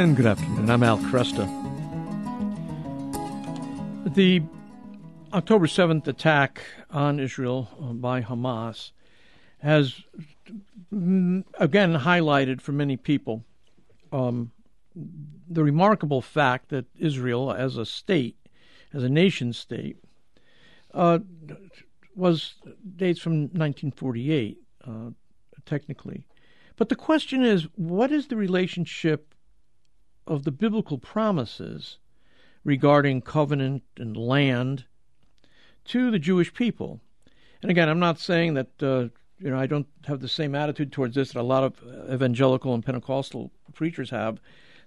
And good afternoon. I'm Al Kresta. The October 7th attack on Israel uh, by Hamas has mm, again highlighted for many people um, the remarkable fact that Israel, as a state, as a nation state, uh, was dates from 1948, uh, technically. But the question is, what is the relationship of the biblical promises regarding covenant and land to the Jewish people. And again, I'm not saying that uh, you know I don't have the same attitude towards this that a lot of evangelical and Pentecostal preachers have,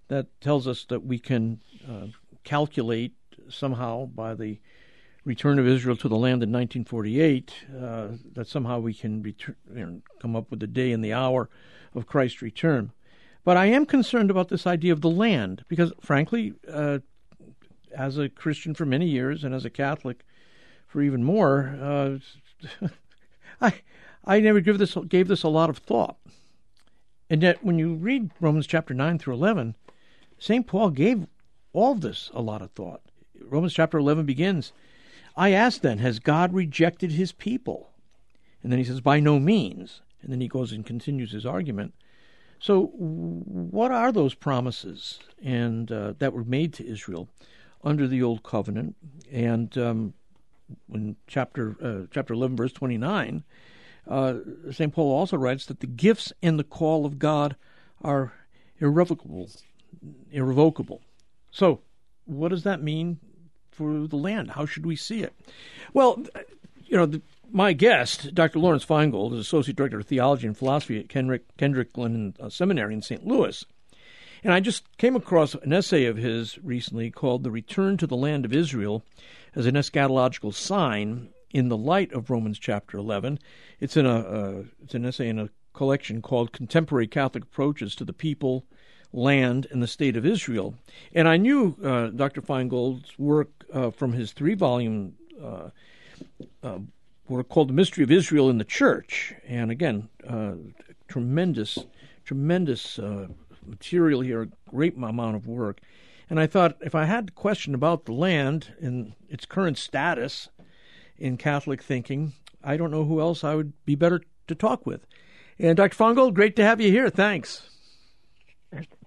that tells us that we can uh, calculate somehow by the return of Israel to the land in 1948 uh, that somehow we can return, you know, come up with the day and the hour of Christ's return. But I am concerned about this idea of the land because, frankly, uh, as a Christian for many years and as a Catholic for even more, uh, I I never give this gave this a lot of thought. And yet, when you read Romans chapter nine through eleven, Saint Paul gave all this a lot of thought. Romans chapter eleven begins. I ask then, has God rejected his people? And then he says, by no means. And then he goes and continues his argument. So, what are those promises and uh, that were made to Israel under the old covenant? And um, in chapter uh, chapter eleven, verse twenty nine, uh, Saint Paul also writes that the gifts and the call of God are irrevocable, irrevocable. So, what does that mean for the land? How should we see it? Well, you know, the, my guest, Dr. Lawrence Feingold, is Associate Director of Theology and Philosophy at Kenrick, Kenrick Glennon uh, Seminary in St. Louis. And I just came across an essay of his recently called The Return to the Land of Israel as an Eschatological Sign in the Light of Romans chapter 11. It's, in a, uh, it's an essay in a collection called Contemporary Catholic Approaches to the People, Land, and the State of Israel. And I knew uh, Dr. Feingold's work uh, from his three volume uh, uh, were called The Mystery of Israel in the Church. And again, uh, tremendous, tremendous uh, material here, a great amount of work. And I thought if I had a question about the land and its current status in Catholic thinking, I don't know who else I would be better to talk with. And Dr. Feingold, great to have you here. Thanks.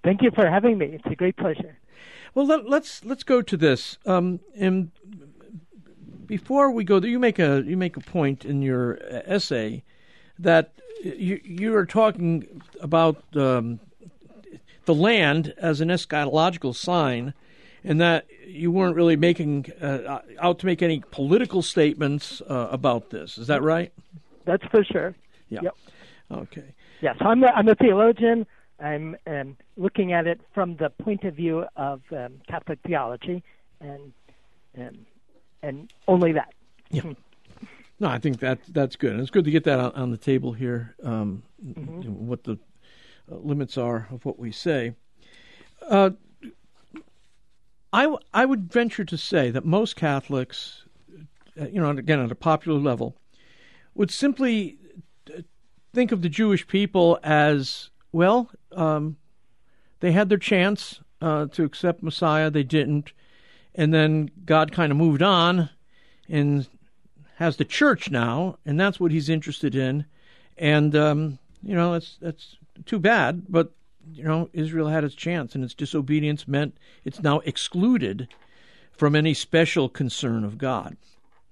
Thank you for having me. It's a great pleasure. Well, let, us let's, let's go to this. Um, and before we go there, you make a you make a point in your essay that you you are talking about um, the land as an eschatological sign, and that you weren't really making uh, out to make any political statements uh, about this. Is that right? That's for sure. Yeah. Yep. Okay. Yes, I'm a, I'm a theologian. I'm um, looking at it from the point of view of um, Catholic theology, and and and only that. Yeah. No, I think that that's good. And it's good to get that on, on the table here. Um, mm-hmm. What the uh, limits are of what we say. Uh, I, w- I would venture to say that most Catholics, uh, you know, again at a popular level, would simply uh, think of the Jewish people as well. Um, they had their chance uh, to accept Messiah, they didn't, and then God kind of moved on, and has the church now, and that's what he's interested in. And um, you know, that's that's too bad, but you know, Israel had its chance, and its disobedience meant it's now excluded from any special concern of God.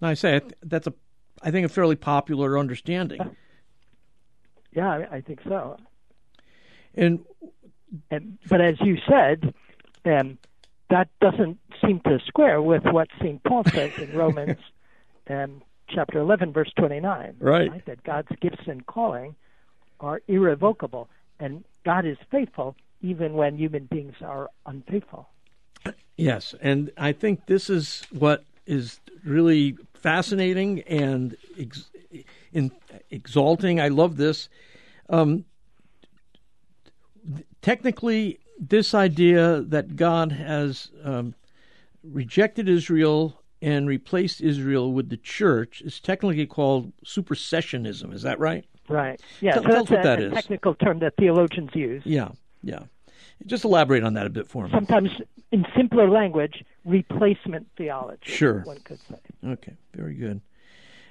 Now, I say that's a, I think, a fairly popular understanding. Yeah, I think so. And, and but as you said, um, that doesn't seem to square with what St. Paul says in Romans um, chapter 11, verse 29. Right. right. That God's gifts and calling are irrevocable, and God is faithful even when human beings are unfaithful. Yes, and I think this is what is really fascinating and ex- in, exalting. I love this. Um, technically, this idea that God has um, rejected Israel and replaced Israel with the church is technically called supersessionism. Is that right? Right. Yeah. Tell, so what a, that a technical term that theologians use. Yeah. Yeah. Just elaborate on that a bit for me. Sometimes, in simpler language, replacement theology. Sure. One could say. Okay, very good.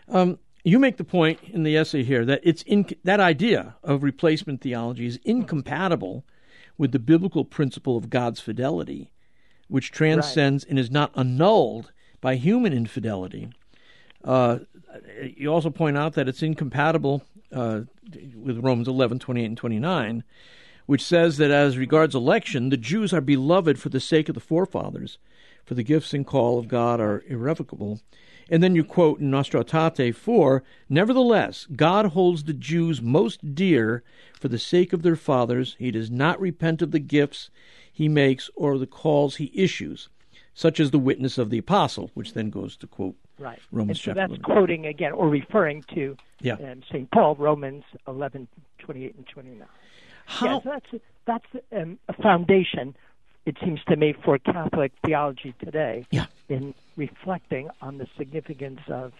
Um, you make the point in the essay here that it's in, that idea of replacement theology is incompatible with the biblical principle of God's fidelity, which transcends right. and is not annulled by human infidelity. Uh, you also point out that it's incompatible uh, with Romans 11, 28, and 29, which says that as regards election, the Jews are beloved for the sake of the forefathers, for the gifts and call of God are irrevocable. And then you quote in Nostra Aetate 4 Nevertheless, God holds the Jews most dear for the sake of their fathers. He does not repent of the gifts he makes or the calls he issues, such as the witness of the apostle, which then goes to quote right. Romans and so chapter that's 11. quoting again or referring to yeah. um, St. Paul, Romans 11, 28 and 29. How? Yeah, so that's that's um, a foundation it seems to me, for Catholic theology today yeah. in reflecting on the significance of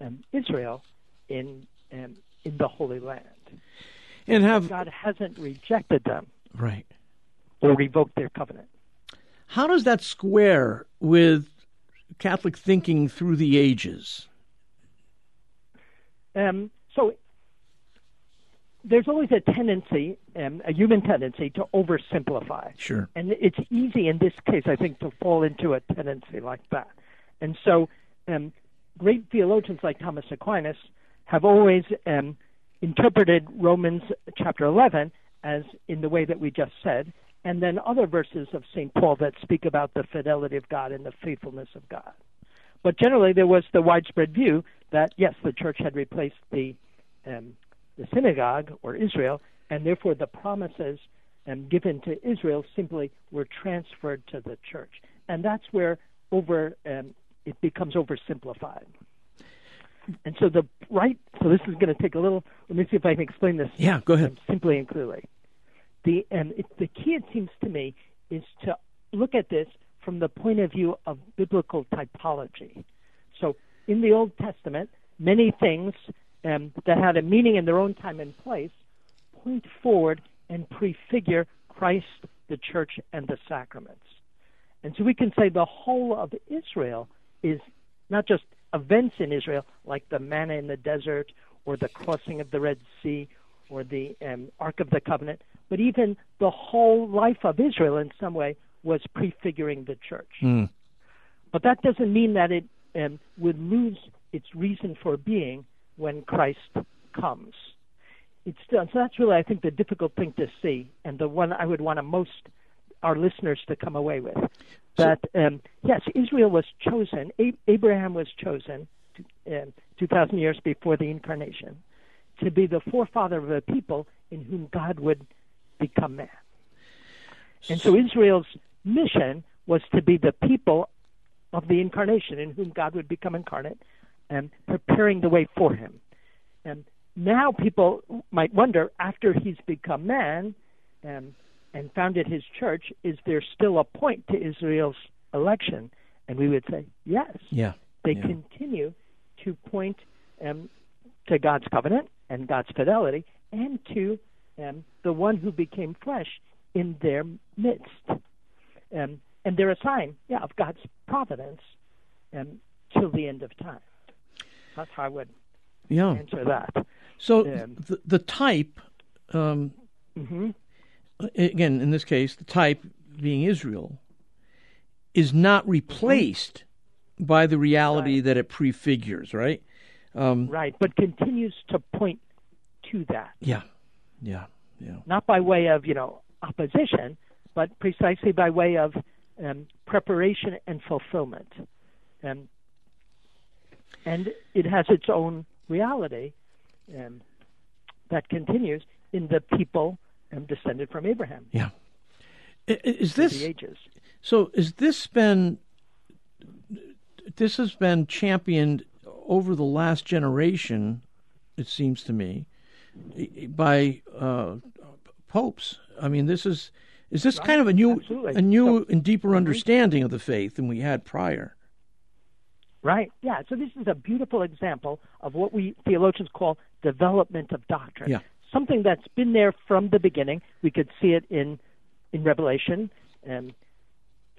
um, Israel in um, in the Holy Land. And have God hasn't rejected them, right, or revoked their covenant. How does that square with Catholic thinking through the ages? Um, there's always a tendency, um, a human tendency, to oversimplify. Sure. And it's easy in this case, I think, to fall into a tendency like that. And so, um, great theologians like Thomas Aquinas have always um, interpreted Romans chapter 11 as in the way that we just said, and then other verses of St. Paul that speak about the fidelity of God and the faithfulness of God. But generally, there was the widespread view that, yes, the church had replaced the um, the synagogue or Israel, and therefore the promises um, given to Israel simply were transferred to the church, and that's where over um, it becomes oversimplified. And so the right, so this is going to take a little. Let me see if I can explain this. Yeah, go ahead. Um, simply and clearly. The um, it, the key, it seems to me, is to look at this from the point of view of biblical typology. So in the Old Testament, many things um, that had a meaning in their own time and place point forward and prefigure Christ, the church, and the sacraments. And so we can say the whole of Israel is not just events in Israel like the manna in the desert or the crossing of the Red Sea or the um, Ark of the Covenant, but even the whole life of Israel in some way was prefiguring the church. Mm. But that doesn't mean that it um, would lose its reason for being when Christ comes. It's still, so that's really, I think, the difficult thing to see, and the one I would want to most our listeners to come away with. That um, yes, Israel was chosen. A- Abraham was chosen uh, two thousand years before the incarnation to be the forefather of a people in whom God would become man. And so Israel's mission was to be the people of the incarnation in whom God would become incarnate and preparing the way for him. And now people might wonder, after he's become man and, and founded his church, is there still a point to Israel's election? And we would say, yes. Yeah. They yeah. continue to point um, to God's covenant and God's fidelity and to um, the one who became flesh in their midst. Um, and they're a sign, yeah, of God's providence um, till the end of time. That's how I would yeah. answer that. So um, the, the type, um, mm-hmm. again, in this case, the type being Israel, is not replaced mm-hmm. by the reality right. that it prefigures, right? Um, right, but continues to point to that. Yeah, yeah, yeah. Not by way of you know opposition, but precisely by way of um, preparation and fulfillment. And and it has its own reality um, that continues in the people um, descended from Abraham. Yeah. Is this the ages? So is this been this has been championed over the last generation? It seems to me by uh, popes. I mean, this is is this right. kind of a new Absolutely. a new so, and deeper understanding of the faith than we had prior? Right. Yeah. So this is a beautiful example of what we theologians call development of doctrine. Yeah. Something that's been there from the beginning. We could see it in in Revelation, um,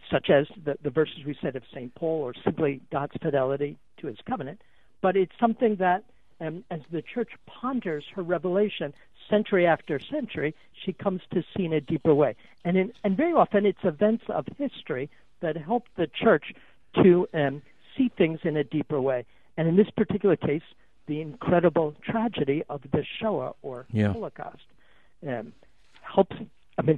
such as the, the verses we said of St. Paul or simply God's fidelity to his covenant, but it's something that um, as the church ponders her revelation century after century, she comes to see in a deeper way. And, in, and very often it's events of history that help the church to um, see things in a deeper way. And in this particular case, the incredible tragedy of the Shoah or yeah. Holocaust um, helps. I mean,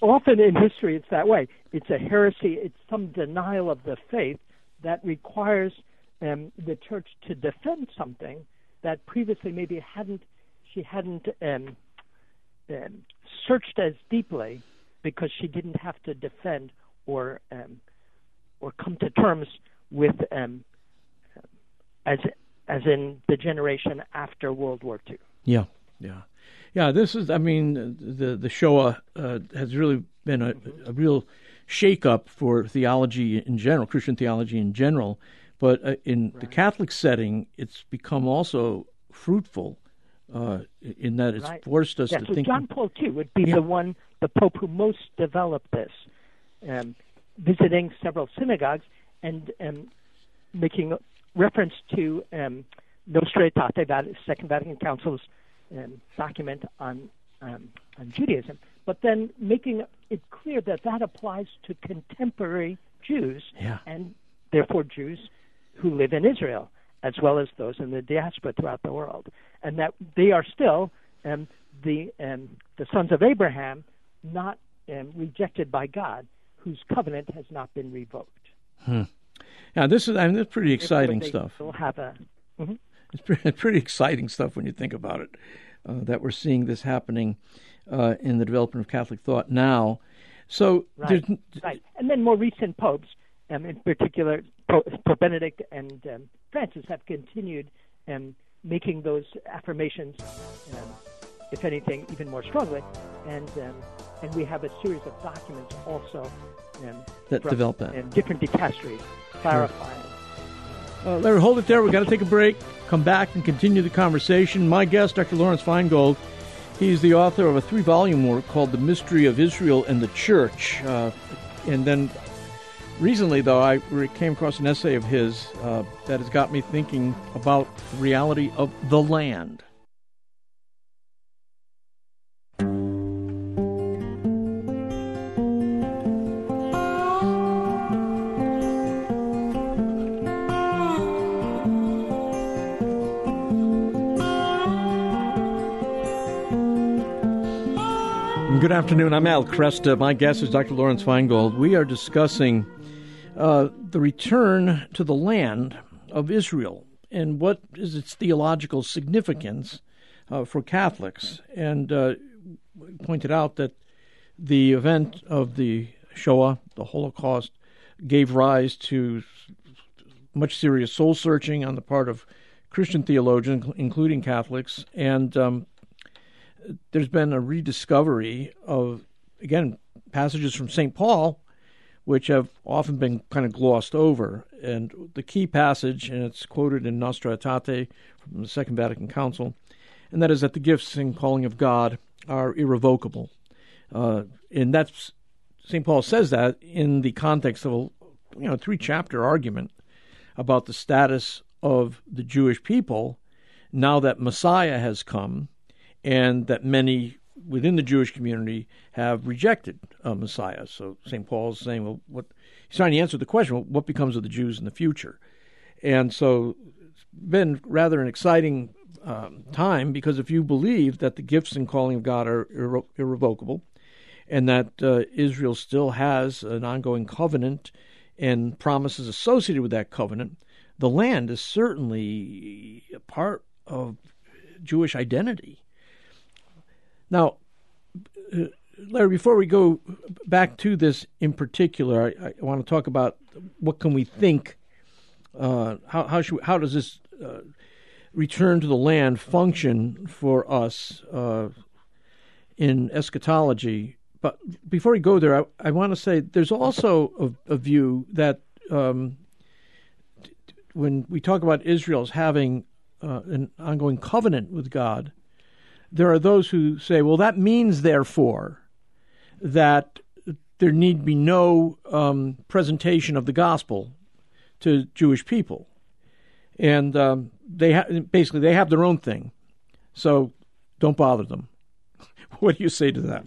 often in history it's that way. It's a heresy. It's some denial of the faith that requires um, the church to defend something that previously maybe hadn't she hadn't um, um, searched as deeply because she didn't have to defend or um, or come to terms with um, as as in the generation after World War II. Yeah, yeah, yeah. This is, I mean, the the Shoah uh, has really been a, a real shakeup for theology in general, Christian theology in general. But uh, in right. the Catholic setting, it's become also fruitful uh, in that it's right. forced us yeah, to so think. John Paul II would be yeah. the one, the Pope who most developed this, um, visiting several synagogues and um, making reference to um, Nostra Aetate, Second Vatican Council's um, document on um, on Judaism, but then making it clear that that applies to contemporary Jews yeah. and therefore Jews who live in Israel as well as those in the diaspora throughout the world, and that they are still um, the um, the sons of Abraham, not um, rejected by God, whose covenant has not been revoked. Hmm. Yeah, this is I mean, that's pretty exciting stuff. Have a. Mm-hmm. It's pretty, pretty, exciting stuff when you think about it. Uh, that we're seeing this happening uh, in the development of Catholic thought now. So, right, right. and then more recent popes, um, in particular Pope, Pope Benedict and um, Francis, have continued um, making those affirmations, um, if anything, even more strongly. And um, and we have a series of documents also um, that from, develop that. And different dicasteries clarifying. Uh, Larry, hold it there. We've got to take a break. Come back and continue the conversation. My guest, Dr. Lawrence Feingold, he's the author of a three volume work called The Mystery of Israel and the Church. Uh, and then recently, though, I came across an essay of his uh, that has got me thinking about the reality of the land. Good afternoon. I'm Al Kresta. My guest is Dr. Lawrence Feingold. We are discussing uh, the return to the land of Israel and what is its theological significance uh, for Catholics. And uh, pointed out that the event of the Shoah, the Holocaust, gave rise to much serious soul searching on the part of Christian theologians, including Catholics, and um, there's been a rediscovery of, again, passages from St. Paul, which have often been kind of glossed over. And the key passage, and it's quoted in Nostra Aetate from the Second Vatican Council, and that is that the gifts and calling of God are irrevocable. Uh, and that's St. Paul says that in the context of a you know three chapter argument about the status of the Jewish people now that Messiah has come and that many within the Jewish community have rejected a Messiah. So St. Paul is saying, well, what he's trying to answer the question, well, what becomes of the Jews in the future? And so it's been rather an exciting um, time because if you believe that the gifts and calling of God are irre- irrevocable, and that uh, Israel still has an ongoing covenant and promises associated with that covenant, the land is certainly a part of Jewish identity. Now, uh, Larry, before we go back to this in particular, I, I want to talk about what can we think. Uh, how how should how does this uh, return to the land function for us uh, in eschatology? But before we go there, I, I want to say there's also a, a view that um, when we talk about Israel's having uh, an ongoing covenant with God, there are those who say, well, that means, therefore, that there need be no um, presentation of the gospel to Jewish people, and um, they ha- basically they have their own thing, so don't bother them. what do you say to that?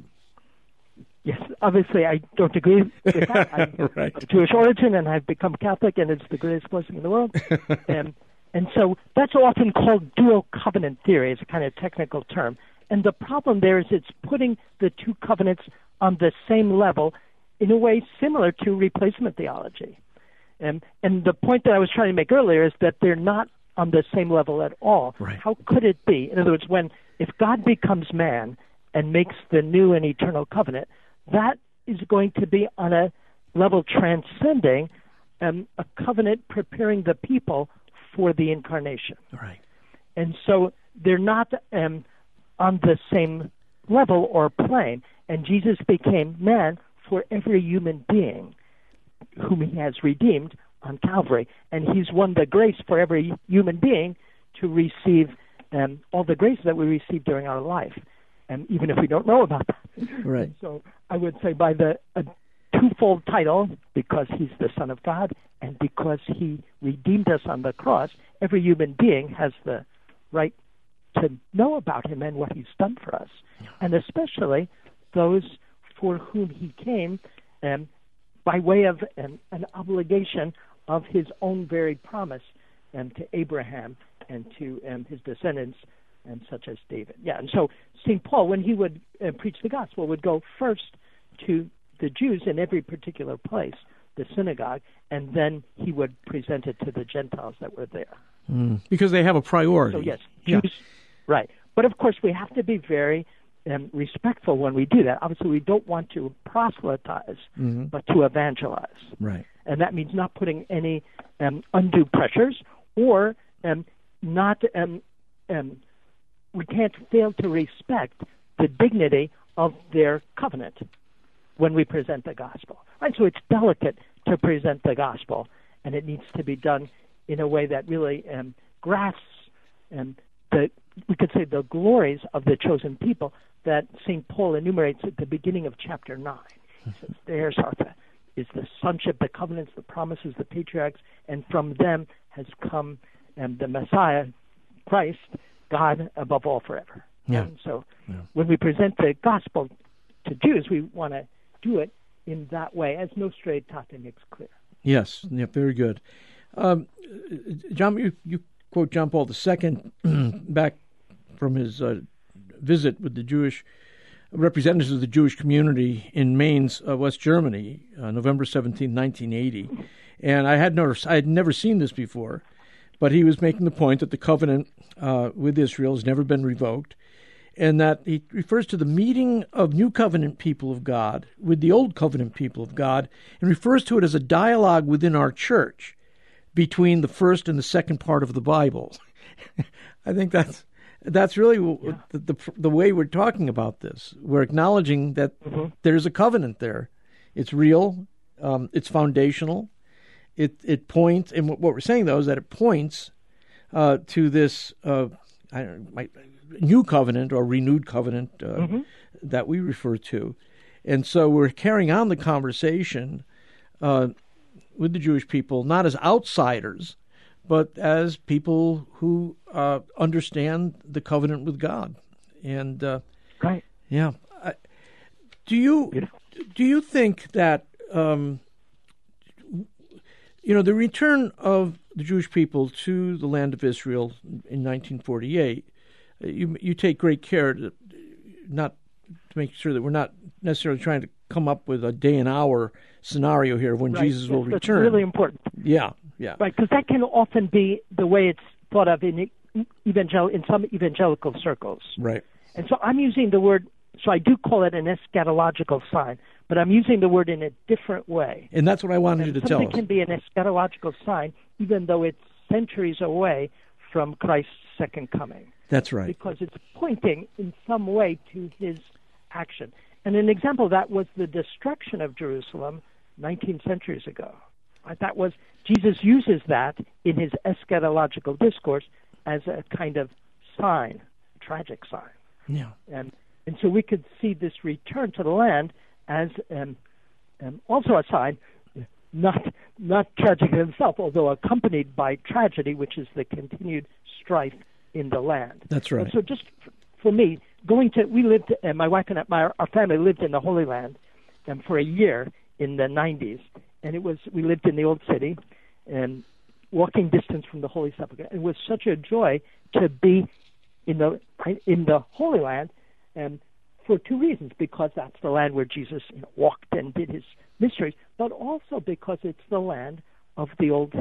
Yes, obviously I don't agree with that. I'm right. of Jewish origin and I've become Catholic, and it's the greatest blessing in the world. and and so that's often called dual covenant theory. It's a kind of technical term. And the problem there is it's putting the two covenants on the same level in a way similar to replacement theology. And, and the point that I was trying to make earlier is that they're not on the same level at all. Right. How could it be? In other words, when if God becomes man and makes the new and eternal covenant, that is going to be on a level transcending um, a covenant preparing the people for the incarnation. Right. And so they're not um, on the same level or plane. And Jesus became man for every human being whom he has redeemed on Calvary. And he's won the grace for every human being to receive um, all the grace that we receive during our life. And even if we don't know about that. Right. So I would say by the a twofold title, because he's the Son of God and because he redeemed us on the cross, every human being has the right to know about him and what he's done for us. And especially those for whom he came um, by way of an, an obligation of his own very promise um, to Abraham and to um, his descendants, and such as David. Yeah, and so St. Paul, when he would uh, preach the gospel, would go first to the Jews in every particular place, the synagogue, and then he would present it to the Gentiles that were there. Mm. Because they have a priority. So yes, Yeah. Right. But of course, we have to be very um, respectful when we do that. Obviously, we don't want to proselytize, Mhm. but to evangelize, Right. and that means not putting any um, undue pressures or um, not. Um, um, we can't fail to respect the dignity of their covenant when we present the gospel. Right. So it's delicate to present the gospel, and it needs to be done in a way that really um, grasps um, the we could say the glories of the chosen people that St. Paul enumerates at the beginning of chapter nine. He says, "Theirs are the is the sonship, the covenants, the promises, the patriarchs, and from them has come um, the Messiah, Christ, God above all forever." Yeah. And so, Yeah. when we present the gospel to Jews, we want to do it in that way, as Nostra Aetate makes clear. Yes. Yeah. Very good. Um, John, you, you quote John Paul II back from his uh, visit with the Jewish representatives of the Jewish community in Mainz, uh, West Germany, uh, November 17, 1980. And I had never, I had never seen this before, but he was making the point that the covenant uh, with Israel has never been revoked, and that he refers to the meeting of new covenant people of God with the old covenant people of God, and refers to it as a dialogue within our church between the first and the second part of the Bible. I think that's that's really w the, the the way we're talking about this. We're acknowledging that there's a covenant there. It's real. Um, it's foundational. It it points, and what, what we're saying though is that it points uh, to this uh, I don't know, my, new covenant or renewed covenant uh, that we refer to, and so we're carrying on the conversation uh, with the Jewish people not as outsiders, but as people who uh, understand the covenant with God, and uh, Right. yeah. I, do you Beautiful. do you think that um, you know the return of the Jewish people to the land of Israel in 1948? You you take great care to not to make sure that we're not necessarily trying to come up with a day and hour scenario here of when Right. Jesus will that's return. really important. yeah, yeah, Right, because that can often be the way it's thought of in evangel in some evangelical circles. right. And so I'm using the word. So I do call it an eschatological sign, but I'm using the word in a different way. And that's what I wanted And you to tell something us. can be an eschatological sign, even though it's centuries away from Christ's second coming, That's right. because it's pointing in some way to his action. And an example of that was the destruction of Jerusalem 19 centuries ago. Right? That was Jesus uses that in his eschatological discourse as a kind of sign, a tragic sign. Yeah. And and so we could see this return to the land as um, um, also a sign, not not tragic in itself, although accompanied by tragedy, which is the continued strife in the land. That's right. And so, just for me, going to we lived, uh, my wife and I, my, our family lived in the Holy Land um, for a year in the 90s, and it was we lived in the old city, and walking distance from the Holy Sepulchre. It was such a joy to be in the in the Holy Land, and for two reasons: because that's the land where Jesus you know, walked and did his mysteries, but also because it's the land of the old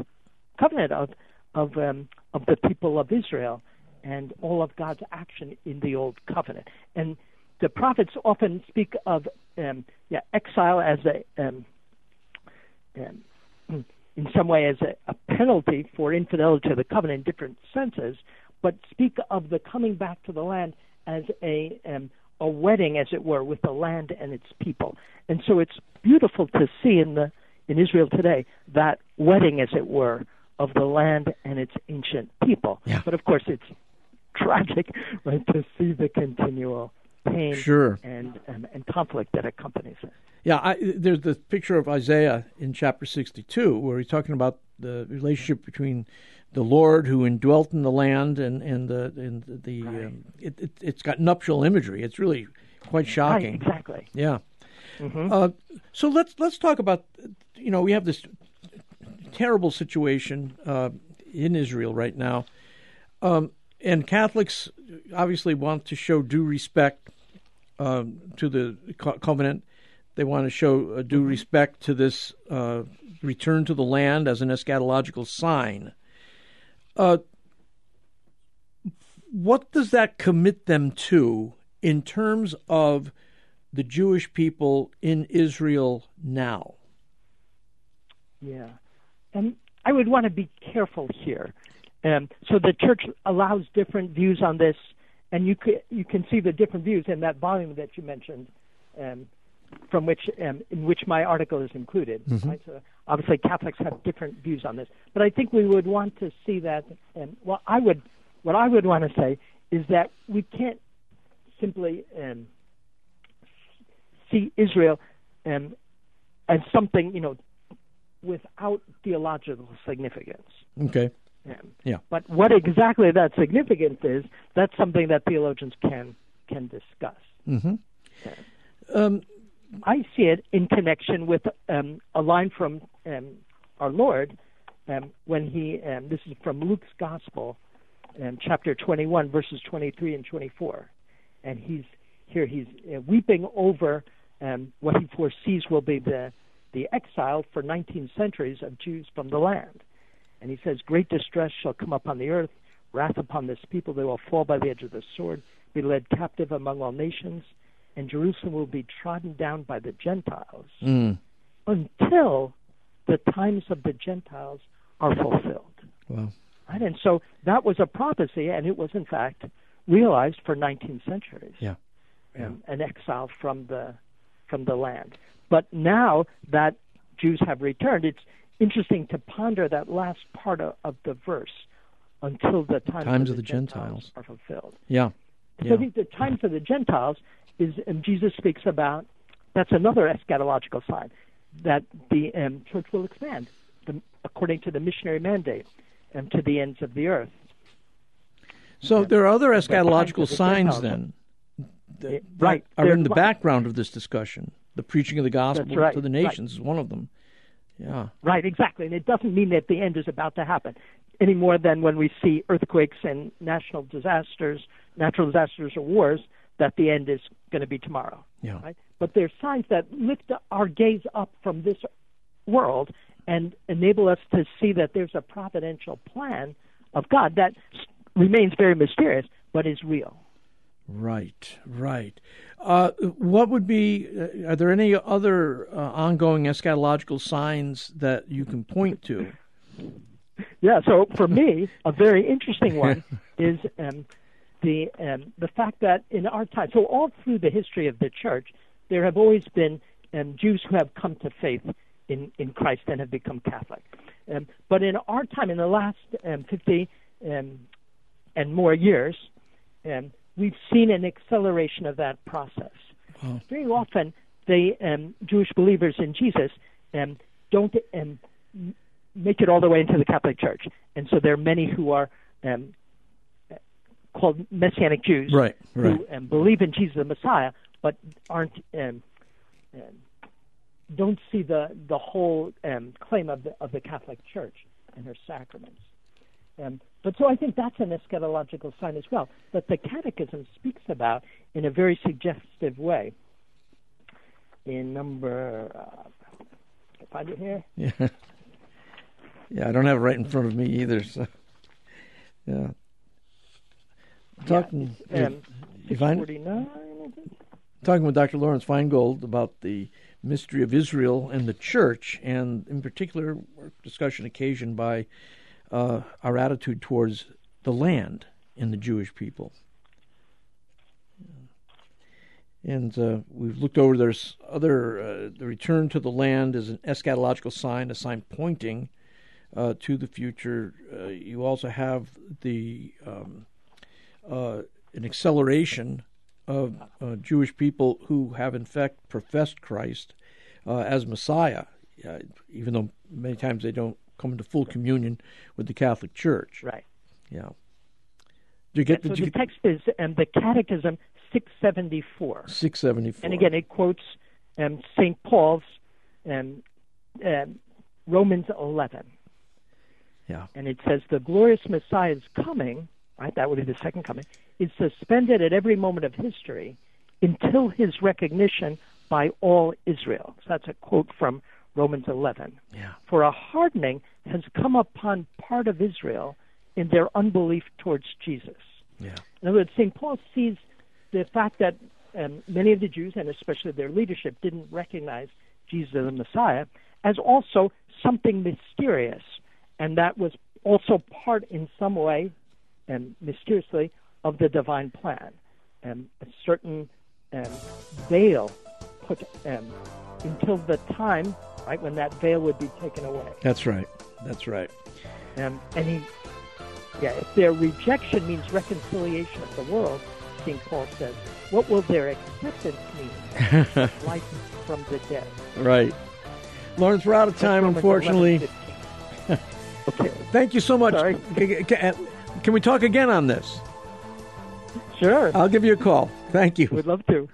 covenant of of um, of the people of Israel and all of God's action in the old covenant. And the prophets often speak of um, yeah, exile as a um, um, in some way as a, a penalty for infidelity to the covenant in different senses, but speak of the coming back to the land as a um, a wedding, as it were, with the land and its people. And so it's beautiful to see in the in Israel today that wedding, as it were, of the land and its ancient people. Yeah. But of course, it's tragic, right, to see the continual pain Sure. and, and and conflict that accompanies it. Yeah, I, there's the picture of Isaiah in chapter 62 where he's talking about the relationship between the Lord who indwelt in the land and and the and the um, it, it it's got nuptial imagery. It's really quite shocking. Right, exactly. Yeah. Mhm. Uh, so let's let's talk about you know we have this terrible situation uh, in Israel right now, um, and Catholics obviously want to show due respect um, to the co- covenant. They want to show uh, due respect to this uh, return to the land as an eschatological sign. Uh, what does that commit them to in terms of the Jewish people in Israel now? Yeah, and I would want to be careful here. Um, so the church allows different views on this, and you can you can see the different views in that volume that you mentioned, um, from which um, in which my article is included. Right? So obviously, Catholics have different views on this, but I think we would want to see that. And well, I would what I would want to say is that we can't simply um, see Israel um, as something you know without theological significance. Okay. Um, Yeah. But what exactly that significance is, that's something that theologians can can discuss. Mm-hmm. Um, I see it in connection with um, a line from um, our Lord um, when he. Um, this is from Luke's Gospel, um, chapter 21, verses 23 and 24, and he's here. He's uh, weeping over um, what he foresees will be the the exile for 19 centuries of Jews from the land. And he says, Great distress shall come upon the earth, wrath upon this people. They will fall by the edge of the sword, be led captive among all nations, and Jerusalem will be trodden down by the Gentiles mm, until the times of the Gentiles are fulfilled. well, Right? And so that was a prophecy, and it was in fact realized for 19 centuries. Yeah. Um, an exile from the from the land. But now that Jews have returned, it's interesting to ponder that last part of, of the verse until the times, Times of of the Gentiles. are fulfilled. yeah. So Yeah. I think the times of the Gentiles is, and Jesus speaks about, that's another eschatological sign, that the um, church will expand the, according to the missionary mandate and to the ends of the earth. So there are other eschatological the signs Gentiles. then that, Yeah, right. are in the background of this discussion. The preaching of the gospel right, to the right. nations is one of them. Yeah. Right, exactly. And it doesn't mean that the end is about to happen any more than when we see earthquakes and national disasters, natural disasters or wars, that the end is going to be tomorrow. Yeah. Right? But there's signs that lift our gaze up from this world and enable us to see that there's a providential plan of God that remains very mysterious but is real. Right, right. Uh, what would be? Uh, are there any other uh, ongoing eschatological signs that you can point to? Yeah, so for me, a very interesting one is um, the um, the fact that in our time, so all through the history of the church, there have always been um, Jews who have come to faith in, in Christ and have become Catholic. Um, but in our time, in the last um, 50 um, and more years, um, we've seen an acceleration of that process. Wow. Very often, they um, Jewish believers in Jesus um, don't um, make it all the way into the Catholic Church, and so there are many who are um, called Messianic Jews, right, right. who um, believe in Jesus the Messiah, but aren't um, um, don't see the the whole um, claim of the of the Catholic Church and her sacraments. Um, but so I think that's an eschatological sign as well that the Catechism speaks about in a very suggestive way. In number, uh, find it here. Yeah, yeah, I don't have it right in front of me either. So, yeah, talking. Yeah, um, you find talking with Dr. Lawrence Feingold about the mystery of Israel and the church, and in particular, discussion occasioned by uh, our attitude towards the land in the Jewish people. And uh, we've looked over there's other, uh, the return to the land is an eschatological sign, a sign pointing uh, to the future. Uh, you also have the um, uh, an acceleration of Jewish people who have in fact professed Christ as Messiah, even though many times they don't come into full communion with the Catholic Church. Right. Yeah. Do you get so the, the text is um, the Catechism 674. 674. And again, it quotes um, St. Paul's um, um, Romans 11. Yeah. And it says the glorious Messiah's coming, right? That would be the second coming, is suspended at every moment of history until his recognition by all Israel. So that's a quote from Romans 11. Yeah. For a hardening has come upon part of Israel in their unbelief towards Jesus. Yeah. In other words, St. Paul sees the fact that um, many of the Jews, and especially their leadership, didn't recognize Jesus as the Messiah as also something mysterious. And that was also part, in some way, and mysteriously, of the divine plan. Um, a certain um, veil put um, until the time right? When that veil would be taken away. That's right. That's right. Um, and he, yeah, if their rejection means reconciliation of the world, St. Paul says, what will their acceptance mean? Life from the dead. Right. Lawrence, we're out of time, unfortunately. okay. Thank you so much. Sorry. Can we talk again on this? Sure. I'll give you a call. Thank you. We'd love to.